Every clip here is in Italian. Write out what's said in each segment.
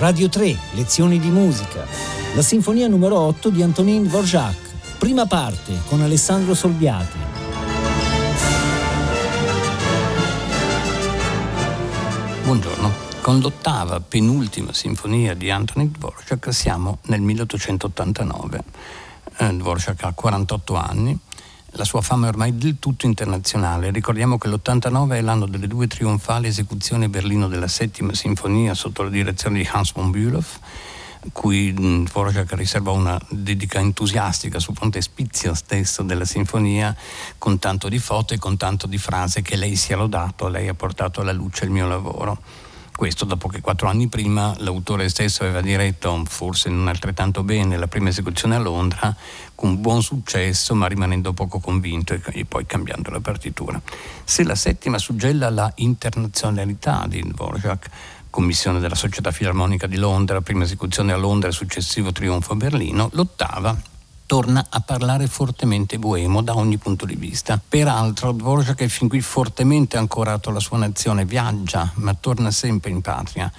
Radio 3, lezioni di musica. La sinfonia numero 8 di Antonin Dvorak. Prima parte con Alessandro Solbiati. Buongiorno. Con l'ottava penultima sinfonia di Antonin Dvorak siamo nel 1889. Eh, Dvorak ha 48 anni la sua fama è ormai del tutto internazionale. Ricordiamo che l'89 è l'anno delle due trionfali esecuzioni a Berlino della settima sinfonia sotto la direzione di Hans von Bülow, cui Dvorak riserva una dedica entusiastica sul fronte spizio stesso della sinfonia, con tanto di foto e con tanto di frase che lei sia lodato, lei ha portato alla luce il mio lavoro. Questo dopo che quattro anni prima l'autore stesso aveva diretto, forse non altrettanto bene, la prima esecuzione a Londra, con buon successo, ma rimanendo poco convinto e, poi cambiando la partitura. Se la settima suggella la internazionalità di Dvorak, commissione della Società Filarmonica di Londra, prima esecuzione a Londra e successivo trionfo a Berlino, l'ottava torna a parlare fortemente boemo da ogni punto di vista. Peraltro Dvorak è fin qui fortemente ancorato alla sua nazione, viaggia ma torna sempre in patria.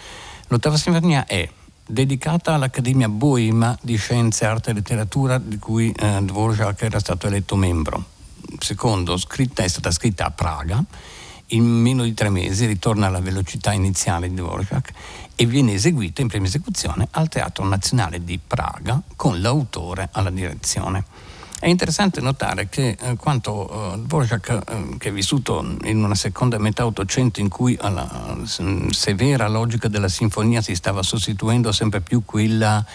L'ottava sinfonia è dedicata all'Accademia Boema di Scienze, Arte e Letteratura di cui eh, Dvorak era stato eletto membro. Secondo, scritta, è stata scritta a Praga in meno di tre mesi ritorna alla velocità iniziale di Dvorak e viene eseguita in prima esecuzione al Teatro Nazionale di Praga con l'autore alla direzione. È interessante notare che eh, quanto eh, Dvorak, eh, che è vissuto in una seconda metà Ottocento in cui alla severa logica della sinfonia si stava sostituendo sempre più quella,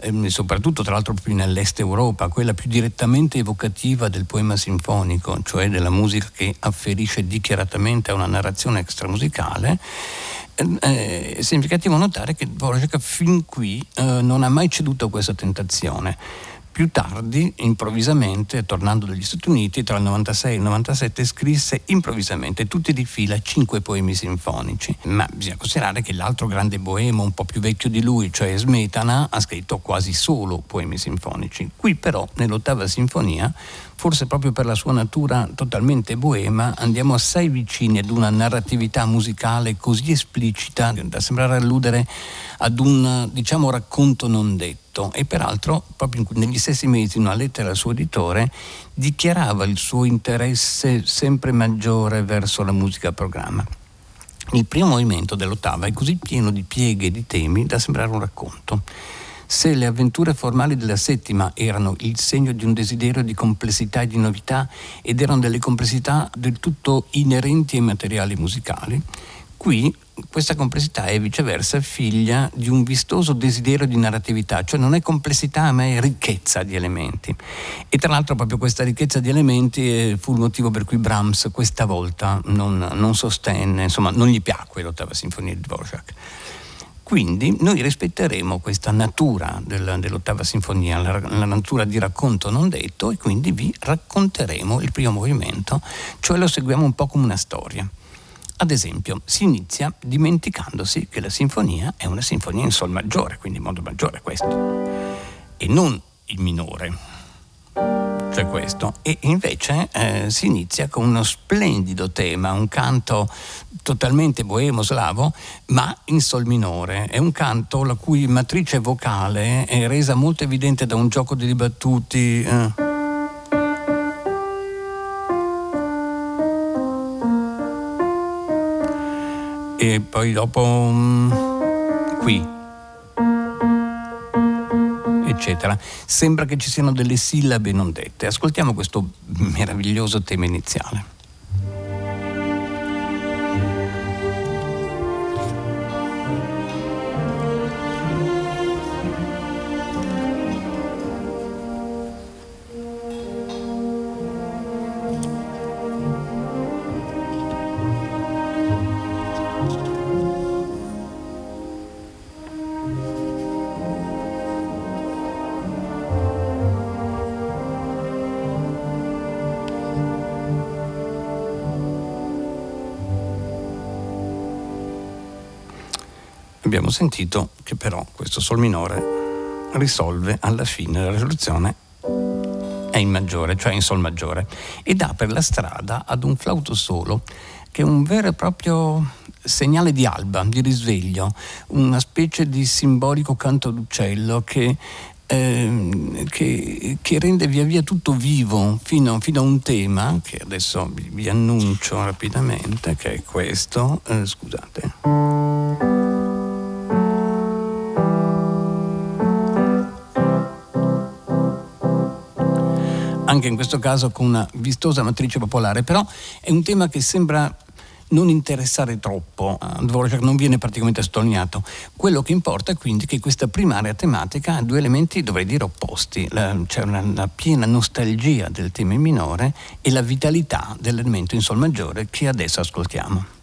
ehm, soprattutto tra l'altro più nell'est Europa, quella più direttamente evocativa del poema sinfonico, cioè della musica che afferisce dichiaratamente a una narrazione extramusicale, è significativo notare che Dvorak fin qui eh, non ha mai ceduto a questa tentazione più tardi, improvvisamente, tornando dagli Stati Uniti, tra il 96 e il 97, scrisse improvvisamente, tutti di fila, cinque poemi sinfonici. Ma bisogna considerare che l'altro grande boemo, un po' più vecchio di lui, cioè Smetana, ha scritto quasi solo poemi sinfonici. Qui però, nell'ottava sinfonia, forse proprio per la sua natura totalmente boema, andiamo assai vicini ad una narratività musicale così esplicita da sembrare alludere ad un diciamo, racconto non detto e peraltro proprio negli stessi mesi in una lettera al suo editore dichiarava il suo interesse sempre maggiore verso la musica a programma. Il primo movimento dell'ottava è così pieno di pieghe e di temi da sembrare un racconto. Se le avventure formali della settima erano il segno di un desiderio di complessità e di novità ed erano delle complessità del tutto inerenti ai materiali musicali, qui questa complessità è viceversa figlia di un vistoso desiderio di narratività, cioè non è complessità ma è ricchezza di elementi. E tra l'altro proprio questa ricchezza di elementi eh, fu il motivo per cui Brahms questa volta non, non sostenne, insomma non gli piacque l'ottava sinfonia di Dvorak. Quindi noi rispetteremo questa natura del, dell'ottava sinfonia, la, la, natura di racconto non detto e quindi vi racconteremo il primo movimento, cioè lo seguiamo un po' come una storia. Ad esempio, si inizia dimenticandosi che la sinfonia è una sinfonia in sol maggiore, quindi in modo maggiore questo, e non il minore, cioè questo. E invece eh, si inizia con uno splendido tema, un canto totalmente boemo slavo, ma in sol minore. È un canto la cui matrice vocale è resa molto evidente da un gioco di ribattuti. Eh e poi dopo um, qui. Eccetera. Sembra che ci siano delle sillabe non dette. Ascoltiamo questo meraviglioso tema iniziale abbiamo sentito che però questo Sol minore risolve alla fine la risoluzione è in maggiore, cioè in Sol maggiore, ed apre la strada ad un flauto solo che è un vero e proprio segnale di alba, di risveglio, una specie di simbolico canto d'uccello che eh, che, che, rende via via tutto vivo fino, fino, a un tema che adesso vi, vi annuncio rapidamente, che è questo. Eh, scusate. Anche in questo caso con una vistosa matrice popolare, però è un tema che sembra non interessare troppo a Dvorak, non viene praticamente sottolineato. Quello che importa è quindi che questa primaria tematica ha due elementi, dovrei dire, opposti. La, c'è una, una, piena nostalgia del tema in minore e la vitalità dell'elemento in sol maggiore che adesso ascoltiamo.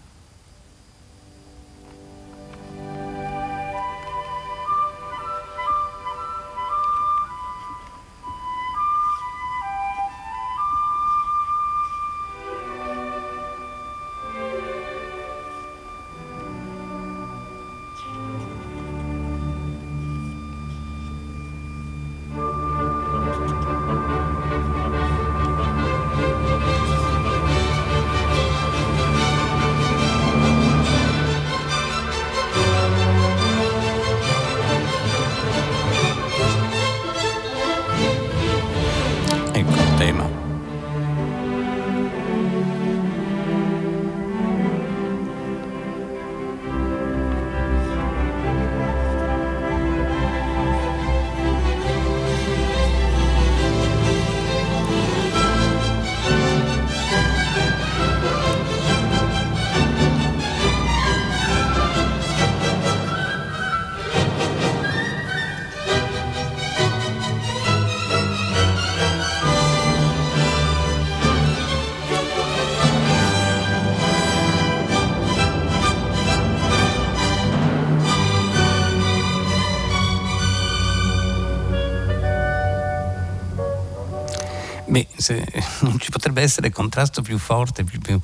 Potrebbe essere contrasto più forte, più, più,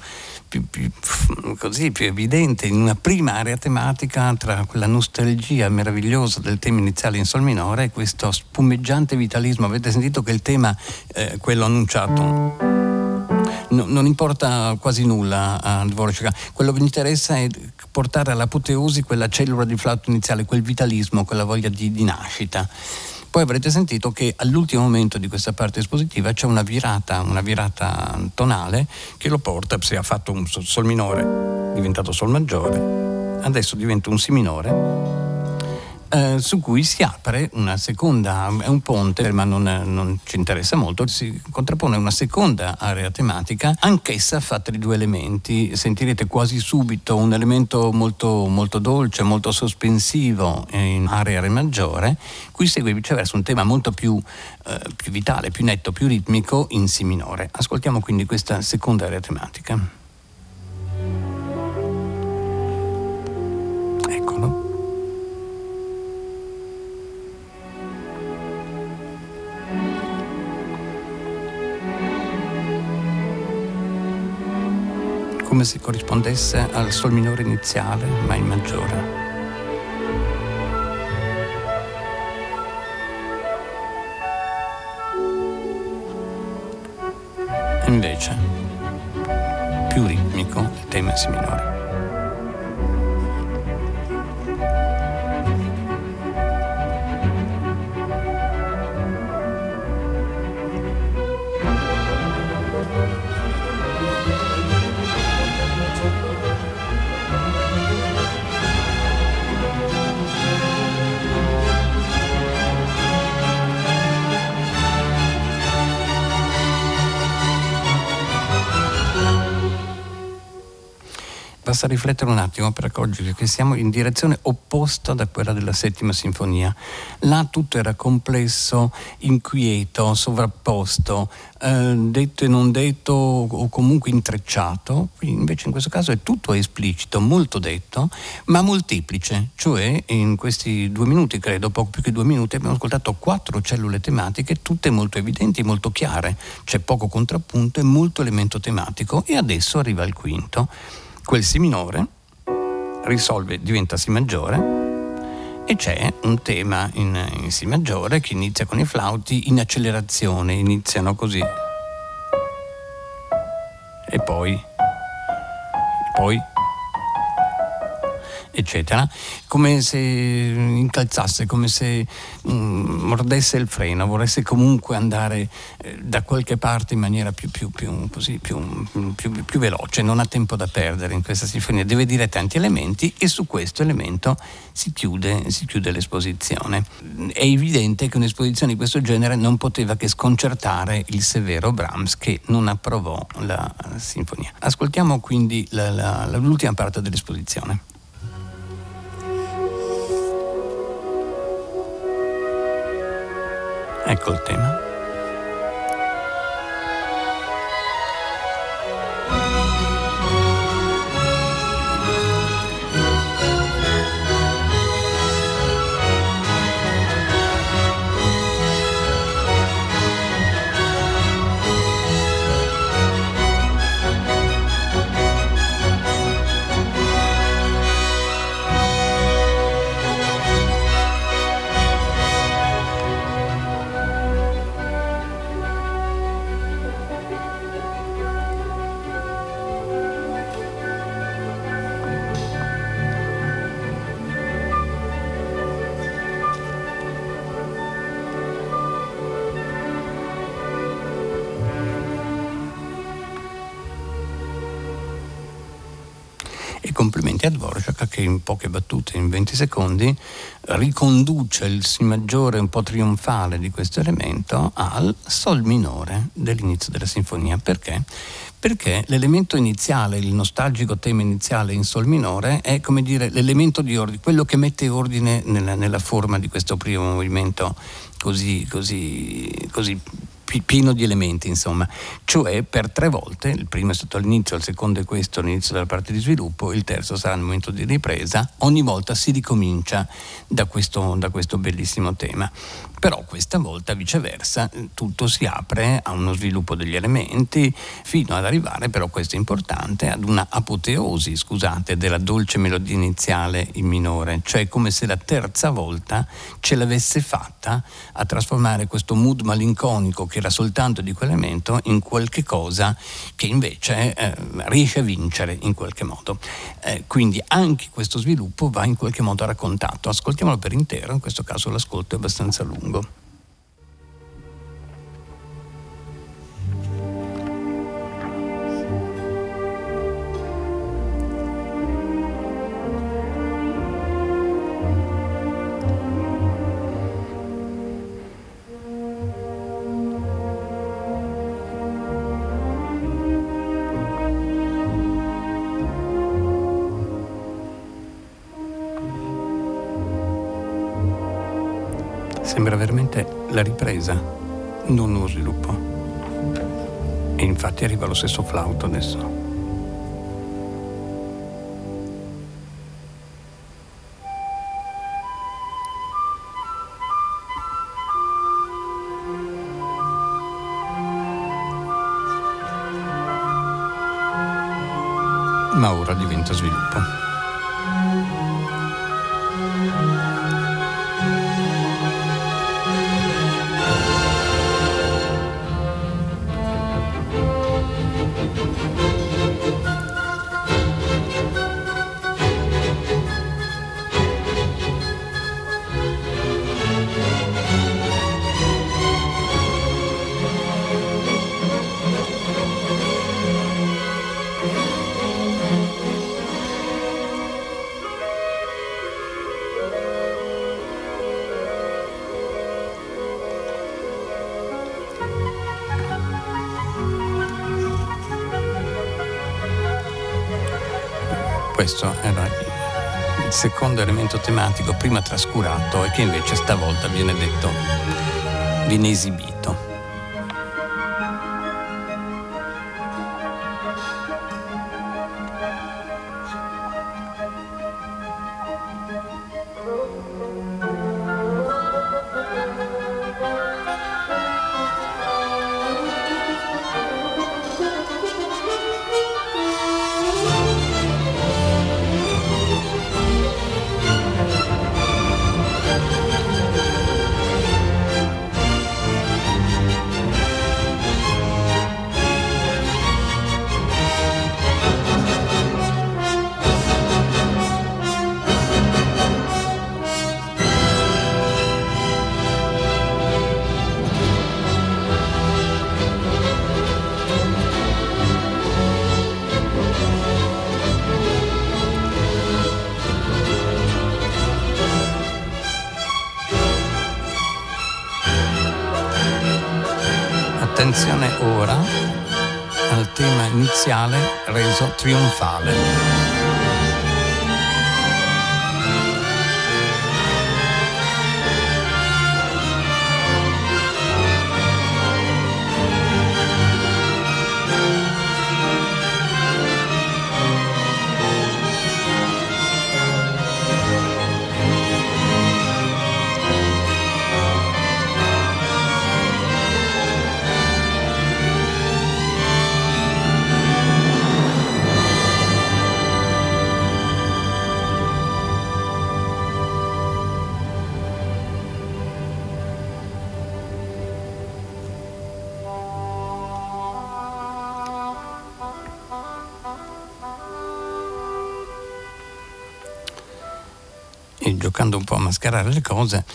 più, così, più, evidente in una prima area tematica tra quella nostalgia meravigliosa del tema iniziale in sol minore e questo spumeggiante vitalismo. Avete sentito che il tema, eh, quello annunciato, no, non importa quasi nulla a Dvorak. Quello che mi interessa è portare all'apoteosi quella cellula di flauto iniziale, quel vitalismo, quella voglia di, di nascita. Poi avrete sentito che all'ultimo momento di questa parte espositiva c'è una virata, una virata tonale che lo porta, se ha fatto un sol minore, diventato sol maggiore, adesso diventa un si minore eh, su cui si apre una seconda, è un ponte ma non, non, ci interessa molto, si contrappone una seconda area tematica, anch'essa fatta di due elementi, sentirete quasi subito un elemento molto, molto dolce, molto sospensivo in area re maggiore, cui segue viceversa un tema molto più, eh, più vitale, più netto, più ritmico in si minore. Ascoltiamo quindi questa seconda area tematica. Come se corrispondesse al sol minore iniziale, ma in maggiore. Invece, più ritmico il tema si minore. Basta riflettere un attimo per accorgersi che siamo in direzione opposta da quella della settima sinfonia. Là tutto era complesso, inquieto, sovrapposto, eh, detto e non detto o comunque intrecciato. Invece in questo caso è tutto esplicito, molto detto, ma molteplice. Cioè in questi due minuti, credo, poco più che due minuti, abbiamo ascoltato quattro cellule tematiche, tutte molto evidenti, molto chiare. C'è poco contrappunto e molto elemento tematico. E adesso arriva il quinto quel Si minore risolve, diventa Si maggiore e c'è un tema in, in Si maggiore che inizia con i flauti in accelerazione, iniziano così. E poi, poi eccetera, come se incalzasse, come se mm, mordesse il freno, vorresse comunque andare eh, da qualche parte in maniera più, più, più, così, più, più, veloce, non ha tempo da perdere in questa sinfonia, deve dire tanti elementi e su questo elemento si chiude, si chiude l'esposizione. È evidente che un'esposizione di questo genere non poteva che sconcertare il severo Brahms che non approvò la sinfonia. Ascoltiamo quindi la, la, l'ultima parte dell'esposizione. Ecco il tema. Complimenti a Dvorak che in poche battute, in 20 secondi, riconduce il Si maggiore un po' trionfale di questo elemento al Sol minore dell'inizio della sinfonia. Perché? Perché l'elemento iniziale, il nostalgico tema iniziale in Sol minore è come dire l'elemento di ordine, quello che mette ordine nella, nella forma di questo primo movimento così, così, così pieno di elementi, insomma. Cioè per tre volte, il primo è stato all'inizio, il secondo è questo, all'inizio della parte di sviluppo, il terzo sarà il momento di ripresa, ogni volta si ricomincia da questo, da questo bellissimo tema. Però questa volta viceversa tutto si apre a uno sviluppo degli elementi fino ad arrivare, però questo è importante, ad una apoteosi, scusate, della dolce melodia iniziale in minore, cioè come se la terza volta ce l'avesse fatta a trasformare questo mood malinconico che era soltanto di quell'elemento in qualche cosa che invece eh, riesce a vincere in qualche modo. Eh, quindi anche questo sviluppo va in qualche modo raccontato. Ascoltiamolo per intero, in questo caso l'ascolto è abbastanza lungo Sembra veramente la ripresa, non uno sviluppo. E infatti arriva lo stesso flauto adesso. ma ora diventa sviluppo. Questo era il secondo elemento tematico prima trascurato e che invece stavolta viene detto, viene esibito. Tema iniziale reso trionfale. Mascherare le cose,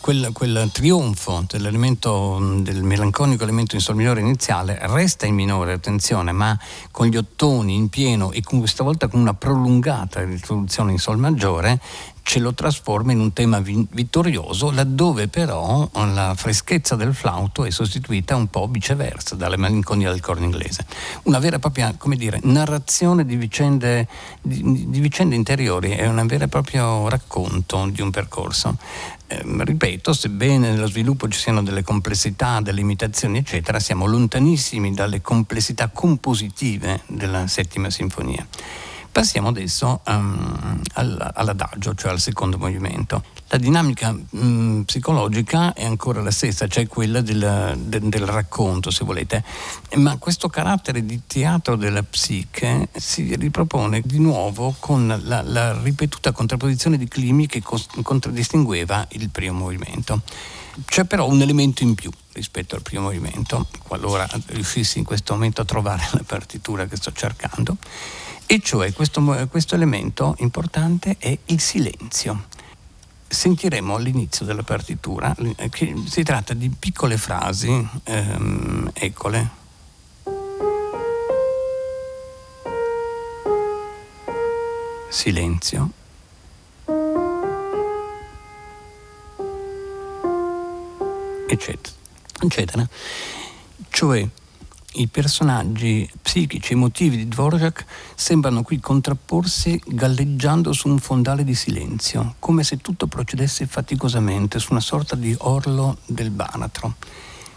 quel, quel trionfo dell'elemento, del melanconico elemento in sol minore iniziale resta in minore, attenzione, ma con gli ottoni in pieno e con, questa volta con una prolungata risoluzione in sol maggiore, ce lo trasforma in un tema vittorioso, laddove però la freschezza del flauto è sostituita un po' viceversa dalle malinconia del corno inglese. Una vera e propria, come dire, narrazione di vicende, di, di vicende interiori, è un vero e proprio racconto di un percorso. Eh, ripeto, sebbene nello sviluppo ci siano delle complessità, delle imitazioni, eccetera, siamo lontanissimi dalle complessità compositive della settima sinfonia. Passiamo adesso um, all'adagio, cioè al secondo movimento. La dinamica um, psicologica è ancora la stessa, cioè quella del, de, del, racconto, se volete, ma questo carattere di teatro della psiche si ripropone di nuovo con la, la ripetuta contrapposizione di climi che contraddistingueva il primo movimento. C'è però un elemento in più rispetto al primo movimento, qualora riuscissi in questo momento a trovare la partitura che sto cercando e cioè questo, questo elemento importante è il silenzio. Sentiremo all'inizio della partitura che si tratta di piccole frasi, ehm, eccole. Silenzio. eccetera, eccetera. Cioè i personaggi psichici emotivi di Dvorak sembrano qui contrapporsi galleggiando su un fondale di silenzio, come se tutto procedesse faticosamente su una sorta di orlo del baratro.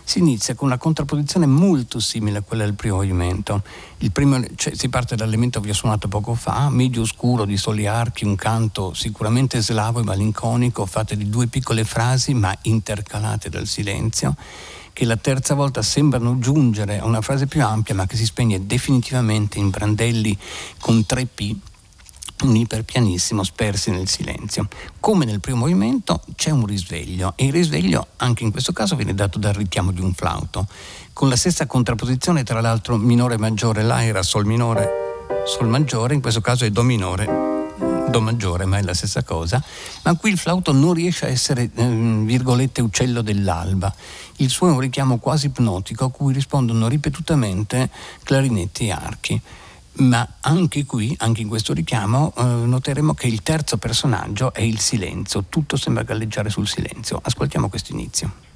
Si inizia con una contrapposizione molto simile a quella del primo movimento. Primo, cioè, si parte dall'elemento che vi ho suonato poco fa, medio scuro di soli archi, un canto sicuramente slavo e malinconico, fatte di due piccole frasi ma intercalate dal silenzio che la terza volta sembrano giungere a una frase più ampia ma che si spegne definitivamente in brandelli con tre P un iperpianissimo spersi nel silenzio. Come nel primo movimento c'è un risveglio e il risveglio anche in questo caso viene dato dal richiamo di un flauto, con la stessa contrapposizione tra l'altro minore e maggiore, là era sol minore, sol maggiore, in questo caso è do minore do maggiore, ma è la stessa cosa, ma qui il flauto non riesce a essere, eh, virgolette, uccello dell'alba. Il suo è un richiamo quasi ipnotico a cui rispondono ripetutamente clarinetti e archi. Ma anche qui, anche in questo richiamo, eh, noteremo che il terzo personaggio è il silenzio, tutto sembra galleggiare sul silenzio. Ascoltiamo questo inizio.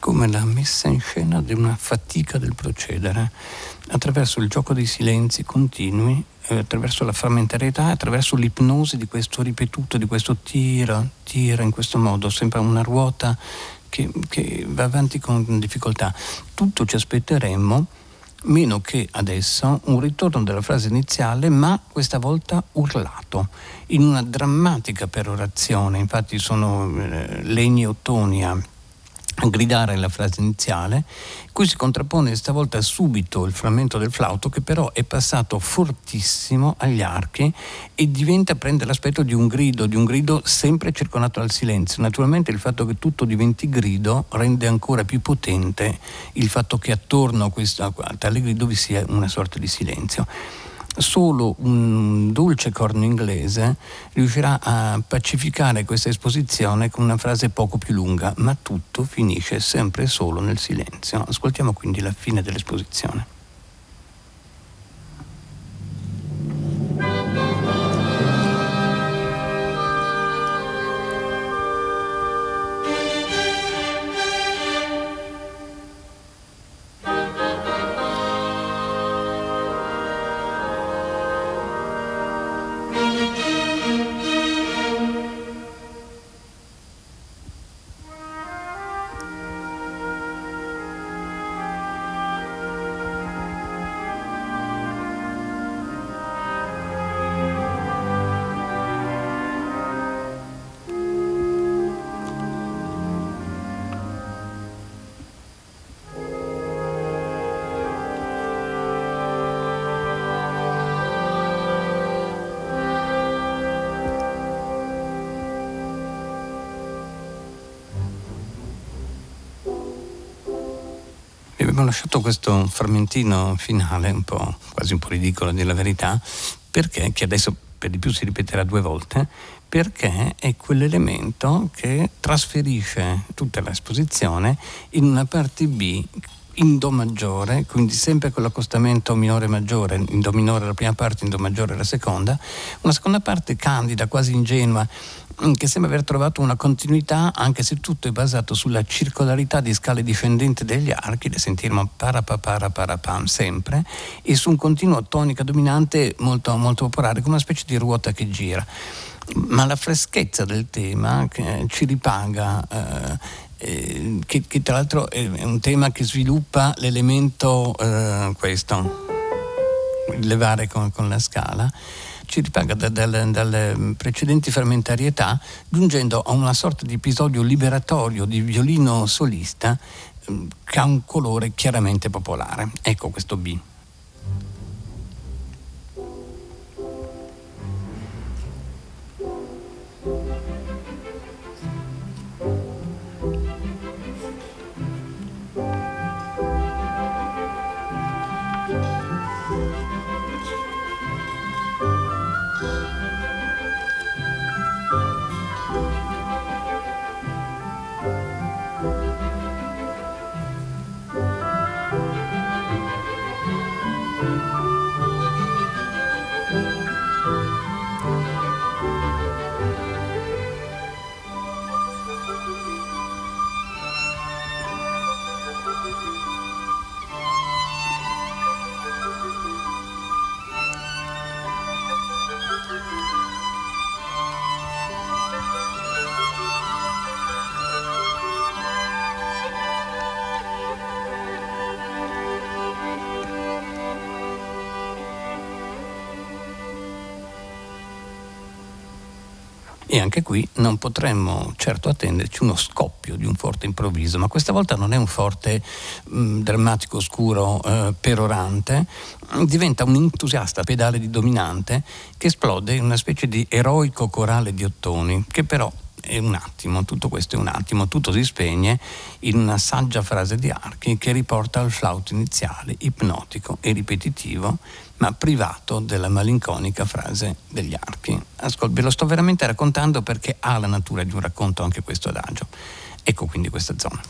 Come la messa in scena di una fatica del procedere, attraverso il gioco dei silenzi continui, eh, attraverso la frammentarietà, attraverso l'ipnosi di questo ripetuto, di questo tira, tira in questo modo, sembra una ruota che, che va avanti con difficoltà. Tutto ci aspetteremmo meno che adesso un ritorno della frase iniziale, ma questa volta urlato, in una drammatica perorazione. Infatti sono eh, legni ottoni a gridare la frase iniziale, cui si contrappone stavolta subito il frammento del flauto che però è passato fortissimo agli archi e diventa, prende l'aspetto di un grido, di un grido sempre circondato dal silenzio. Naturalmente il fatto che tutto diventi grido rende ancora più potente il fatto che attorno a, questo, a tale grido vi sia una sorta di silenzio solo un dolce corno inglese riuscirà a pacificare questa esposizione con una frase poco più lunga, ma tutto finisce sempre solo nel silenzio. Ascoltiamo quindi la fine dell'esposizione. Abbiamo lasciato questo frammentino finale, un po', quasi un po' ridicolo a la verità, perché, che adesso per di più si ripeterà due volte, perché è quell'elemento che trasferisce tutta l'esposizione in una parte B in Do maggiore, quindi sempre con l'accostamento minore-maggiore, in Do minore la prima parte, in Do maggiore la seconda, una seconda parte candida, quasi ingenua, Mm, che sembra aver trovato una continuità anche se tutto è basato sulla circolarità di scale discendenti degli archi, le sentiremo parapaparaparapam sempre, e su un continuo tonica dominante molto, molto popolare, come una specie di ruota che gira. Ma la freschezza del tema ci ripaga. Eh, eh, che, che, tra l'altro è un tema che sviluppa l'elemento eh, questo, levare con, con la scala, ci ripaga da, dalle, dalle precedenti fermentarietà, giungendo a una sorta di episodio liberatorio di violino solista mm, che ha un colore chiaramente popolare. Ecco questo B. E anche qui non potremmo certo attenderci uno scoppio di un forte improvviso, ma questa volta non è un forte mh, mm, drammatico, scuro, eh, perorante, diventa un entusiasta pedale di dominante che esplode in una specie di eroico corale di ottoni, che però è un attimo, tutto questo è un attimo, tutto si spegne in una saggia frase di Archi che riporta al flauto iniziale, ipnotico e ripetitivo, ma privato della malinconica frase degli Archi. Ascolta, ve lo sto veramente raccontando perché ha la natura di un racconto anche questo adagio. Ecco quindi questa zona.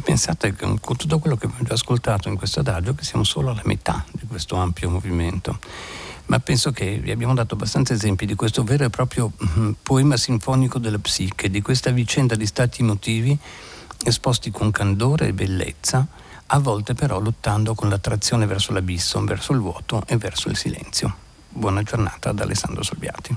E pensate con tutto quello che abbiamo già ascoltato in questo adagio che siamo solo alla metà di questo ampio movimento. Ma penso che vi abbiamo dato abbastanza esempi di questo vero e proprio mm, poema sinfonico della psiche, di questa vicenda di stati emotivi esposti con candore e bellezza, a volte però lottando con l'attrazione verso l'abisso, verso il vuoto e verso il silenzio. Buona giornata da Alessandro Solviati.